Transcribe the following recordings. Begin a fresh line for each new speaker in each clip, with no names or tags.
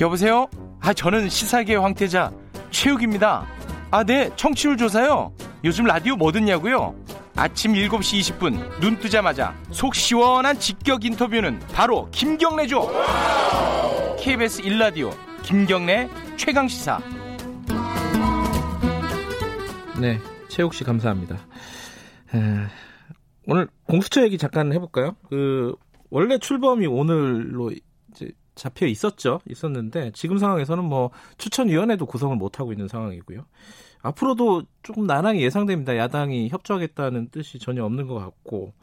여보세요? 아, 저는 시사계 황태자 최욱입니다. 아, 네, 청취율 조사요. 요즘 라디오 뭐 듣냐고요? 아침 7시 20분 눈 뜨자마자 속 시원한 직격 인터뷰는 바로 김경래죠. KBS 1라디오 김경래 최강 시사.
네, 최욱 씨 감사합니다. 에, 오늘 공수처 얘기 잠깐 해볼까요? 그 원래 출범이 오늘로 이제 잡혀 있었죠. 있었는데 지금 상황에서는 뭐 추천위원회도 구성을 못 하고 있는 상황이고요. 앞으로도 조금 난항이 예상됩니다. 야당이 협조하겠다는 뜻이 전혀 없는 것 같고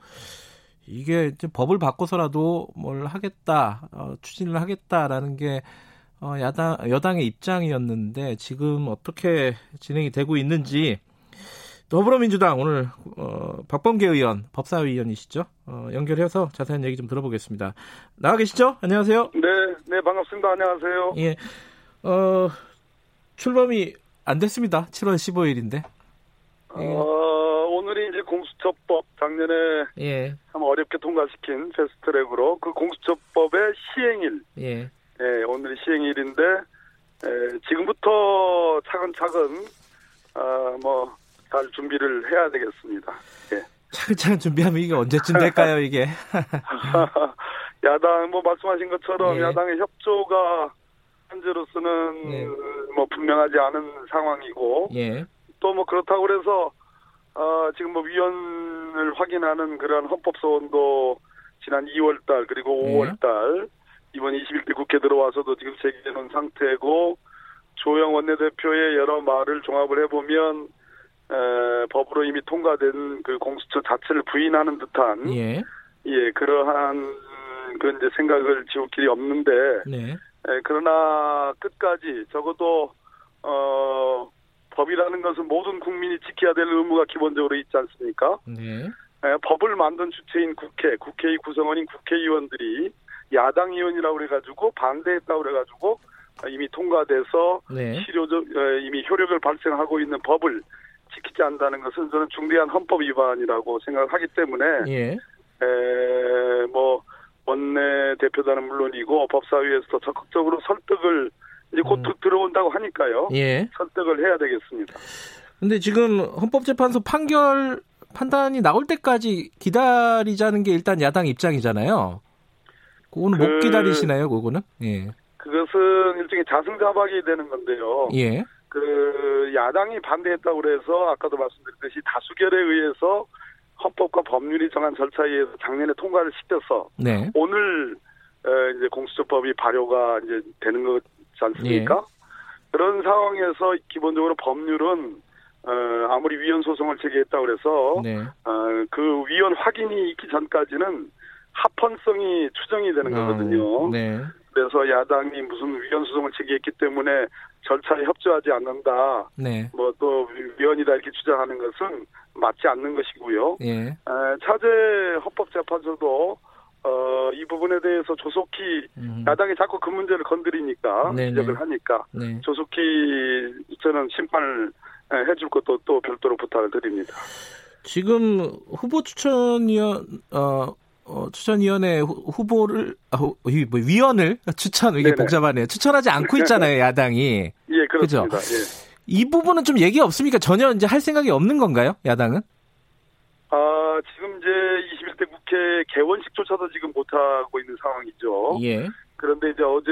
이게 이제 법을 바꿔서라도 뭘 하겠다, 어, 추진을 하겠다라는 게 어, 야당 여당의 입장이었는데 지금 어떻게 진행이 되고 있는지 더불어민주당 오늘 어, 박범계 의원 법사위원이시죠? 어, 연결해서 자세한 얘기 좀 들어보겠습니다. 나와 계시죠? 안녕하세요.
네, 네 반갑습니다. 안녕하세요.
예, 어, 출범이 안 됐습니다. 7월 15일인데.
예. 어, 오늘이 이제 공수처법 작년에 예. 참 어렵게 통과시킨 패스트트랙으로 그 공수처법의 시행일. 예. 예, 오늘이 시행일인데 예, 지금부터 차근차근 어, 뭐잘 준비를 해야 되겠습니다. 예.
차근차근 준비하면 이게 언제쯤 될까요, 이게?
야당 뭐 말씀하신 것처럼 예. 야당의 협조가 현재로서는 네. 뭐 분명하지 않은 상황이고 예. 또뭐 그렇다고 그래서 어, 지금 뭐 위원을 확인하는 그런 헌법 소원도 지난 2월달 그리고 5월달 예. 이번 21대 국회 들어와서도 지금 제기되는 상태고 조영 원내대표의 여러 말을 종합을 해보면 에, 법으로 이미 통과된 그 공수처 자체를 부인하는 듯한 예, 예 그러한 그 이제 생각을 지울 길이 없는데 네. 에, 그러나 끝까지 적어도 어 법이라는 것은 모든 국민이 지켜야 될 의무가 기본적으로 있지 않습니까? 네. 에, 법을 만든 주체인 국회, 국회의 구성원인 국회의원들이 야당 의원이라고 그래가지고 반대했다고 그래가지고 이미 통과돼서 네. 실효적 이미 효력을 발생하고 있는 법을 지키지 않는다는 것은 저는 중대한 헌법 위반이라고 생각을 하기 때문에 예. 에, 뭐 원내 대표단은 물론이고 법사위에서 적극적으로 설득을 이제 곧 음. 들어온다고 하니까요. 예. 설득을 해야 되겠습니다.
근데 지금 헌법재판소 판결 판단이 나올 때까지 기다리자는 게 일단 야당 입장이잖아요. 그거는 그, 못 기다리시나요, 그거는? 예.
그것은 일종의 자승자박이 되는 건데요. 예. 그 야당이 반대했다고 그래서 아까도 말씀드렸듯이 다수결에 의해서 헌법과 법률이 정한 절차에 의해서 작년에 통과를 시켜서 네. 오늘 이제 공수처법이 발효가 이제 되는 거지 않습니까? 예. 그런 상황에서 기본적으로 법률은 어, 아무리 위헌 소송을 제기했다 그래서 네. 어, 그 위헌 확인이 있기 전까지는 합헌성이 추정이 되는 아, 거거든요. 어, 네. 그래서 야당이 무슨 위헌 소송을 제기했기 때문에 절차에 협조하지 않는다. 네. 뭐또 위헌이다 이렇게 주장하는 것은 맞지 않는 것이고요. 예. 에, 차제 헌법재판소도 어, 이 부분에 대해서 조속히 음. 야당이 자꾸 그 문제를 건드리니까 네네. 지적을 하니까 네. 조속히 저는 심판을 해줄 것도 또 별도로 부탁을 드립니다.
지금 후보 추천위원 어, 어, 추천위원회 후보를 아, 뭐 위원을 추천 이게 네네. 복잡하네요. 추천하지 않고 있잖아요, 야당이.
예, 그렇습니다. 예.
이 부분은 좀 얘기 없습니까? 전혀 이제 할 생각이 없는 건가요, 야당은?
아, 지금 이제 21대 국회 개원식조차도 지금 못하고 있는 상황이죠. 예. 그런데 이제 어제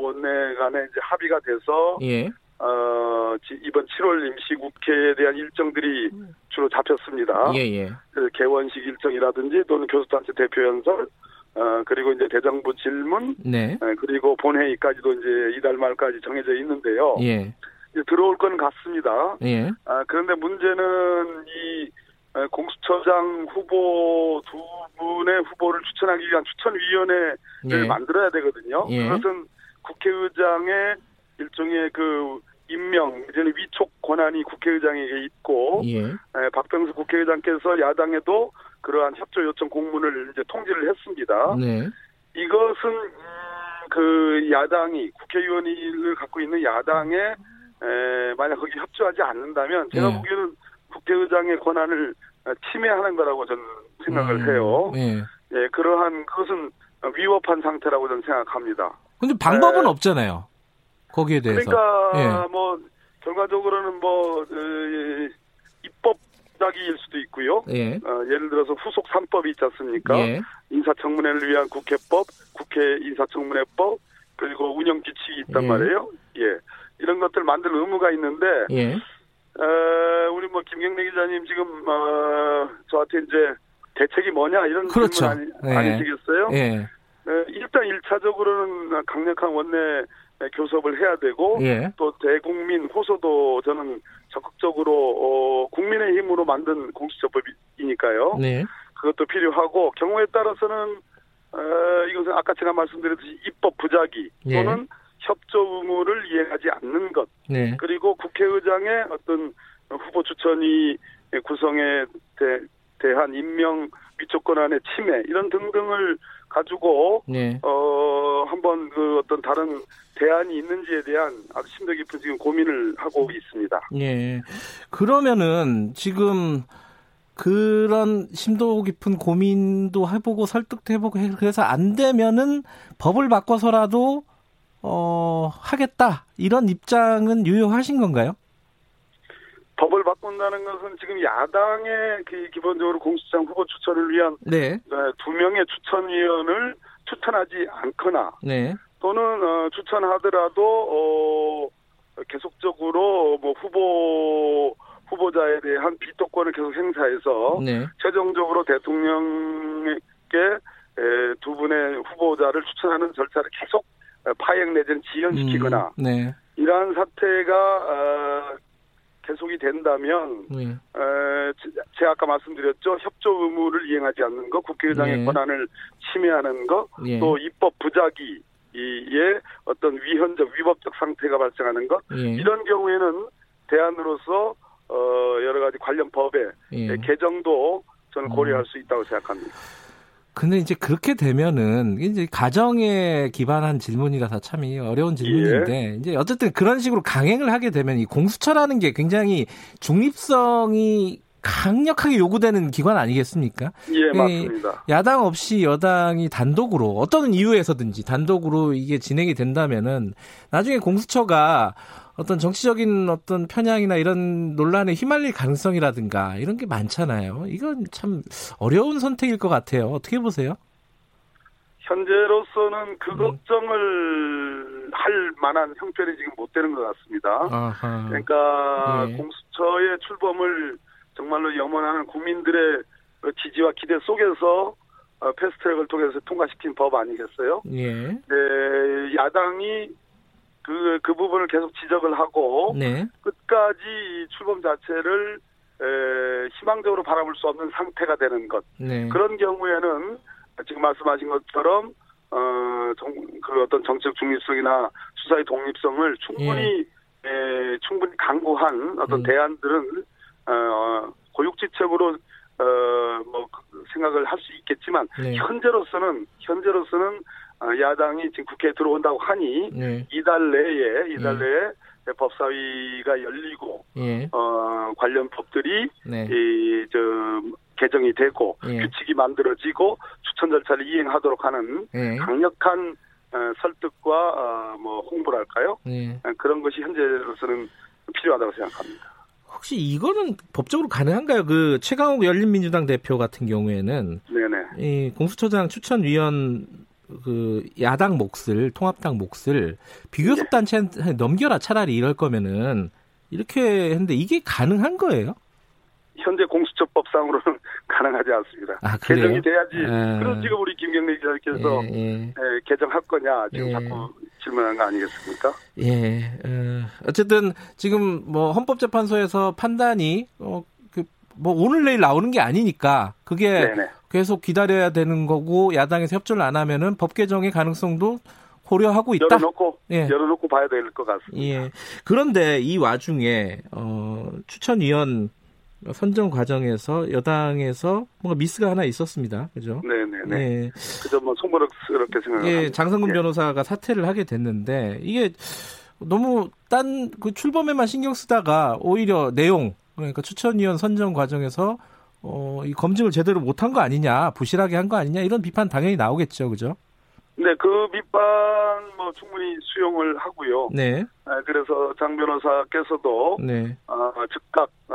원내 간에 이제 합의가 돼서 예. 어, 이번 7월 임시국회에 대한 일정들이 주로 잡혔습니다. 예, 예. 그 개원식 일정이라든지 또는 교수단체 대표 연설, 어, 그리고 이제 대정부 질문, 네. 어, 그리고 본회의까지도 이제 이달 말까지 정해져 있는데요. 예. 이제 들어올 건 같습니다. 예. 아, 그런데 문제는 이 어, 공수처장 후보 두 분의 후보를 추천하기 위한 추천위원회를 예. 만들어야 되거든요. 예. 그것은 국회의장의 일종의 그 임명 이제는 위촉 권한이 국회의장에게 있고 예. 에, 박병수 국회의장께서 야당에도 그러한 협조 요청 공문을 이제 통지를 했습니다. 네. 이것은 음, 그 야당이 국회의원을 갖고 있는 야당에 에, 만약 거기 협조하지 않는다면 제가 네. 보기에는 국회의장의 권한을 침해하는 거라고 저는 생각을 음, 해요. 네. 예, 그러한 그것은 위법한 상태라고 저는 생각합니다.
근데 방법은 에, 없잖아요. 거기에 대해서.
그러니까 예. 뭐 결과적으로는 뭐 에, 입법 작이일 수도 있고요. 예. 어, 예를 들어서 후속 3법이 있지 않습니까? 예. 인사청문회를 위한 국회법, 국회 인사청문회법, 그리고 운영 규칙이 있단 예. 말이에요. 예. 이런 것들 만들 의무가 있는데, 예. 어, 우리 뭐 김경래 기자님 지금 어, 저한테 이제 대책이 뭐냐 이런 그렇죠. 질문 아니, 예. 아니시겠어요? 예. 어, 일단 1차적으로는 강력한 원내 교섭을 해야 되고 예. 또 대국민 호소도 저는 적극적으로 어, 국민의 힘으로 만든 공수처법이니까요. 네. 그것도 필요하고 경우에 따라서는 어, 이것은 아까 제가 말씀드렸듯이 입법 부작위 예. 또는 협조 의무를 이행하지 않는 것 네. 그리고 국회의장의 어떤 후보 추천이 구성에 대, 대한 임명 위촉권한의 침해 이런 등등을 가지고 네. 어 한번 그 어떤 다른 대안이 있는지에 대한 아주 심도 깊은 지금 고민을 하고 있습니다.
예. 그러면은 지금 그런 심도 깊은 고민도 해보고 설득도 해보고 그래서 안 되면은 법을 바꿔서라도 어 하겠다 이런 입장은 유효하신 건가요?
법을 바꾼다는 것은 지금 야당의 그 기본적으로 공수장 후보 추천을 위한 네. 어, 두 명의 추천위원을 추천하지 않거나 네. 또는 어, 추천하더라도 어, 계속적으로 뭐 후보 후보자에 대한 비토권을 계속 행사해서 네. 최종적으로 대통령에게 에, 두 분의 후보자를 추천하는 절차를 계속 파행 내지는 지연시키거나 음, 네. 이러한 사태가 어, 계속이 된다면 네. 에, 제 가 아까 말씀드렸죠 협조 의무를 이행하지 않는 것, 국회의장의 네. 권한을 침해하는 것, 네. 또 입법 부작위의 어떤 위헌적 위법적 상태가 발생하는 것 네. 이런 경우에는 대안으로서 어, 여러 가지 관련 법의 예. 개정도 저는 고려할 음. 수 있다고 생각합니다.
근데 이제 그렇게 되면은 이제 가정에 기반한 질문이라서 참 어려운 질문인데 예. 이제 어쨌든 그런 식으로 강행을 하게 되면 이 공수처라는 게 굉장히 중립성이 강력하게 요구되는 기관 아니겠습니까?
예, 맞습니다.
야당 없이 여당이 단독으로 어떤 이유에서든지 단독으로 이게 진행이 된다면은 나중에 공수처가 어떤 정치적인 어떤 편향이나 이런 논란에 휘말릴 가능성이라든가 이런 게 많잖아요. 이건 참 어려운 선택일 것 같아요. 어떻게 보세요?
현재로서는 그 음. 걱정을 할 만한 형편이 지금 못 되는 것 같습니다. 아하. 그러니까 네. 공수처의 출범을 정말로 염원하는 국민들의 지지와 기대 속에서 어, 패스트트랙을 통해서 통과시킨 법 아니겠어요? 예. 네, 야당이 그, 그 부분을 계속 지적을 하고 네. 끝까지 출범 자체를 에, 희망적으로 바라볼 수 없는 상태가 되는 것. 네. 그런 경우에는 지금 말씀하신 것처럼 어, 정, 그 어떤 정책 중립성이나 수사의 독립성을 충분히 예. 에, 충분히 강구한 어떤 음. 대안들은 어, 고육지책으로 어, 뭐 생각을 할 수 있겠지만 네. 현재로서는 현재로서는 어, 야당이 지금 국회에 들어온다고 하니 네. 이달 내에 이달 네. 내에 법사위가 열리고 예. 어 관련 법들이 네. 이저 개정이 되고 예. 규칙이 만들어지고 추천 절차를 이행하도록 하는 예. 강력한 어, 설득과 어, 뭐 홍보랄까요? 예. 그런 것이 현재로서는 필요하다고 생각합니다.
혹시 이거는 법적으로 가능한가요? 그 최강욱 열린민주당 대표 같은 경우에는 네네. 이 공수처장 추천위원 그 야당 몫을 통합당 몫을 비교섭 네. 단체한테 넘겨라 차라리 이럴 거면은 이렇게 했는데 이게 가능한 거예요?
현재 공수처법상으로는 가능하지 않습니다. 아, 개정이 돼야지. 아. 그럼 지금 우리 김경래 기자님께서 예, 예. 예, 개정할 거냐 지금 예. 자꾸 질문한 거 아니겠습니까?
예. 어, 어쨌든 지금 뭐 헌법재판소에서 판단이 어, 뭐 오늘 내일 나오는 게 아니니까 그게 네네. 계속 기다려야 되는 거고 야당에서 협조를 안 하면은 법 개정의 가능성도 고려하고 있다.
열어놓고 예. 열어놓고 봐야 될 것 같습니다.
예. 그런데 이 와중에 어, 추천위원 선정 과정에서 여당에서 뭔가 미스가 하나 있었습니다. 그죠?
네네네. 예. 그저 뭐 송구스럽게 생각합니다.
예, 장성근 예. 변호사가 사퇴를 하게 됐는데 이게 너무 딴 그 출범에만 신경 쓰다가 오히려 내용 그러니까 추천위원 선정 과정에서 어, 이 검증을 제대로 못한 거 아니냐, 부실하게 한 거 아니냐 이런 비판 당연히 나오겠죠, 그죠?
네, 그 밑반 뭐 충분히 수용을 하고요. 네. 아, 그래서 장 변호사께서도 네. 아, 즉각 아,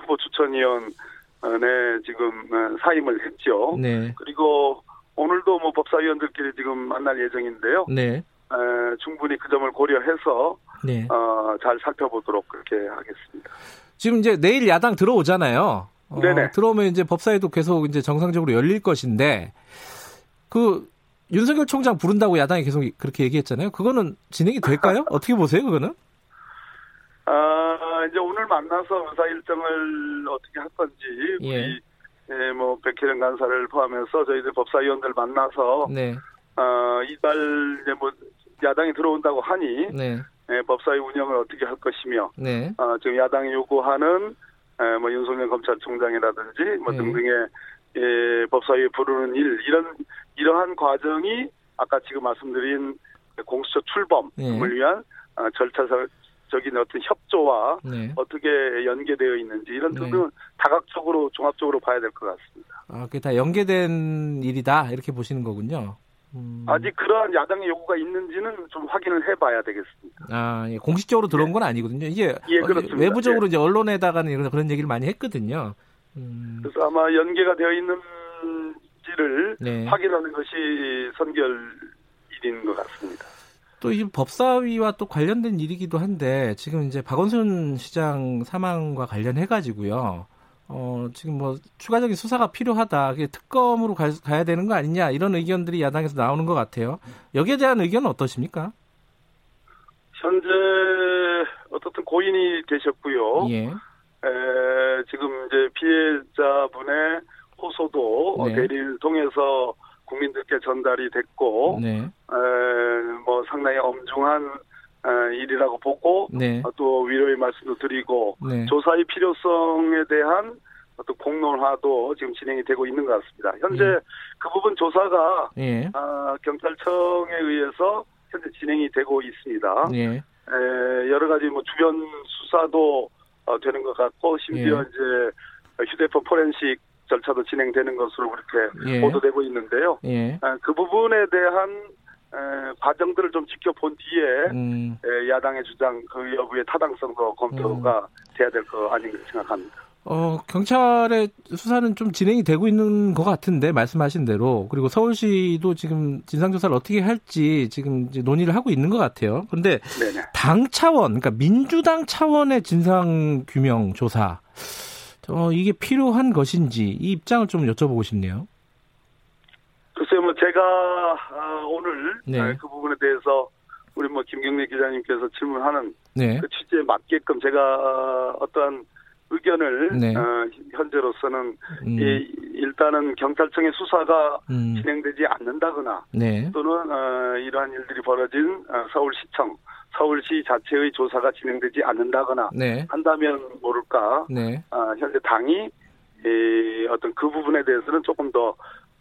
후보 추천위원회 지금 어, 사임을 했죠. 네. 그리고 오늘도 뭐 법사위원들끼리 지금 만날 예정인데요. 네. 에, 충분히 그 점을 고려해서 네. 어, 잘 살펴보도록 그렇게 하겠습니다.
지금 이제 내일 야당 들어오잖아요. 어, 네네. 들어오면 이제 법사위도 계속 이제 정상적으로 열릴 것인데 그 윤석열 총장 부른다고 야당이 계속 그렇게 얘기했잖아요. 그거는 진행이 될까요? 어떻게 보세요, 그거는?
아, 이제 오늘 만나서 의사 일정을 어떻게 할 건지, 예. 예, 뭐, 백혜련 간사를 포함해서 저희들 법사위원들 만나서, 네. 어, 이달, 이제 뭐, 야당이 들어온다고 하니, 네. 예, 법사위 운영을 어떻게 할 것이며, 네. 어, 지금 야당이 요구하는, 예, 뭐, 윤석열 검찰총장이라든지, 뭐, 네. 등등의 예, 법사위에 부르는 일 이런 이러한 과정이 아까 지금 말씀드린 공수처 출범을 네. 위한 어, 절차적인 어떤 협조와 네. 어떻게 연계되어 있는지 이런 네. 부분은 다각적으로 종합적으로 봐야 될 것 같습니다.
아, 그게 다 연계된 일이다 이렇게 보시는 거군요.
음. 아직 그러한 야당의 요구가 있는지는 좀 확인을 해봐야 되겠습니다.
아, 예. 공식적으로 들어온 네. 건 아니거든요. 이게 예, 그렇습니다. 외부적으로 예. 이제 언론에다가는 그런 얘기를 많이 했거든요.
음. 그래서 아마 연계가 되어 있는지를 네. 확인하는 것이 선결일인 것 같습니다.
또 이 법사위와 또 관련된 일이기도 한데 지금 이제 박원순 시장 사망과 관련해 가지고요. 어, 지금 뭐 추가적인 수사가 필요하다. 그게 특검으로 가, 가야 되는 거 아니냐 이런 의견들이 야당에서 나오는 것 같아요. 여기에 대한 의견은 어떠십니까?
현재 어떻든 고인이 되셨고요. 예. 에, 지금 이제 피해자분의 호소도 네. 대리를 통해서 국민들께 전달이 됐고, 네. 에, 뭐 상당히 엄중한 에, 일이라고 보고 네. 또 위로의 말씀도 드리고 네. 조사의 필요성에 대한 어떤 공론화도 지금 진행이 되고 있는 것 같습니다. 현재 예. 그 부분 조사가 예. 아, 경찰청에 의해서 현재 진행이 되고 있습니다. 예. 에, 여러 가지 뭐 주변 수사도 어, 되는 것 같고 심지어 예. 이제 휴대폰 포렌식 절차도 진행되는 것으로 그렇게 예. 보도되고 있는데요. 예. 아, 그 부분에 대한 에, 과정들을 좀 지켜본 뒤에 음. 에, 야당의 주장 그 여부의 타당성도 검토가 음. 돼야 될 거 아닌가 생각합니다.
어, 경찰의 수사는 좀 진행이 되고 있는 것 같은데, 말씀하신 대로. 그리고 서울시도 지금 진상조사를 어떻게 할지 지금 논의를 하고 있는 것 같아요. 그런데 당 차원, 그러니까 민주당 차원의 진상규명 조사, 어, 이게 필요한 것인지 이 입장을 좀 여쭤보고 싶네요.
글쎄요, 뭐 제가 아, 오늘 네. 아, 그 부분에 대해서 우리 뭐 김경래 기자님께서 질문하는 네. 그 취지에 맞게끔 제가 아, 어떠한 의견을 네. 어, 현재로서는 음. 이, 일단은 경찰청의 수사가 음. 진행되지 않는다거나 네. 또는 어, 이러한 일들이 벌어진 어, 서울시청, 서울시 자체의 조사가 진행되지 않는다거나 네. 한다면 모를까 네. 어, 현재 당이 이, 어떤 그 부분에 대해서는 조금 더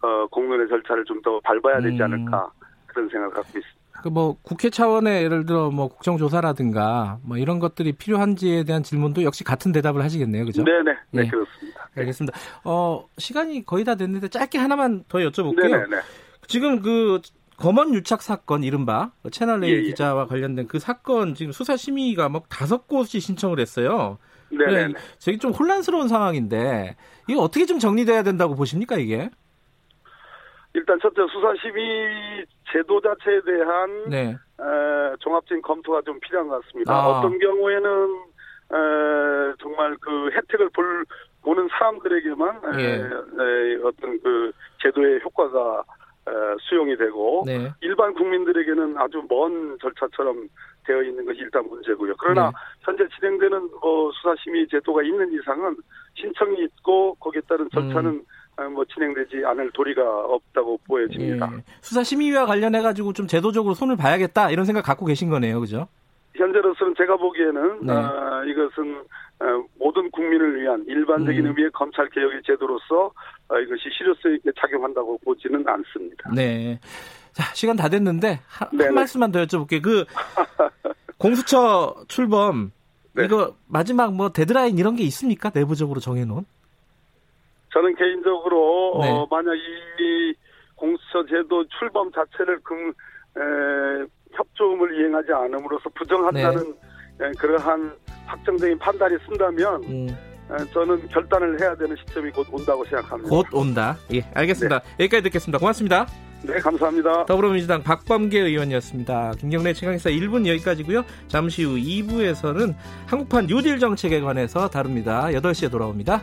어, 공론의 절차를 좀 더 밟아야 되지 음. 않을까 그런 생각을 갖고 있습니다.
그뭐 국회 차원의 예를 들어 뭐 국정조사라든가 뭐 이런 것들이 필요한지에 대한 질문도 역시 같은 대답을 하시겠네요, 그죠?
네네, 네, 네 그렇습니다.
알겠습니다. 어 시간이 거의 다 됐는데 짧게 하나만 더 여쭤볼게요. 네네. 지금 그 검언 유착 사건 이른바 채널 A 예, 예. 기자와 관련된 그 사건 지금 수사 심의가 막 다섯 곳이 신청을 했어요. 네. 저기 좀 혼란스러운 상황인데 이거 어떻게 좀 정리돼야 된다고 보십니까 이게?
일단 첫째 수사심의 제도 자체에 대한 네. 에, 종합적인 검토가 좀 필요한 것 같습니다. 아. 어떤 경우에는 에, 정말 그 혜택을 볼 보는 사람들에게만 예. 에, 에, 어떤 그 제도의 효과가 에, 수용이 되고 네. 일반 국민들에게는 아주 먼 절차처럼 되어 있는 것이 일단 문제고요. 그러나 네. 현재 진행되는 뭐 수사심의 제도가 있는 이상은 신청이 있고 거기에 따른 절차는 음. 아, 뭐 진행되지 않을 도리가 없다고 보여집니다. 예.
수사 심의와 관련해 가지고 좀 제도적으로 손을 봐야겠다 이런 생각 갖고 계신 거네요, 그죠?
현재로서는 제가 보기에는 네. 아, 이것은 아, 모든 국민을 위한 일반적인 음. 의미의 검찰 개혁의 제도로서 아, 이것이 실효성 있게 작용한다고 보지는 않습니다.
네. 자 시간 다 됐는데 하, 한 말씀만 더 여쭤볼게요. 그 공수처 출범 네. 이거 마지막 뭐 데드라인 이런 게 있습니까? 내부적으로 정해놓은?
저는 개인적으로 네. 어, 만약 이 공수처 제도 출범 자체를 금, 에, 협조음을 이행하지 않음으로써 부정한다는 네. 에, 그러한 확정적인 판단이 쓴다면 음. 에, 저는 결단을 해야 되는 시점이 곧 온다고 생각합니다.
곧 온다. 예, 알겠습니다. 네. 여기까지 듣겠습니다. 고맙습니다.
네, 감사합니다.
더불어민주당 박범계 의원이었습니다. 김경래 최강사 1분 여기까지고요. 잠시 후 2부에서는 한국판 뉴딜 정책에 관해서 다룹니다. 8시에 돌아옵니다.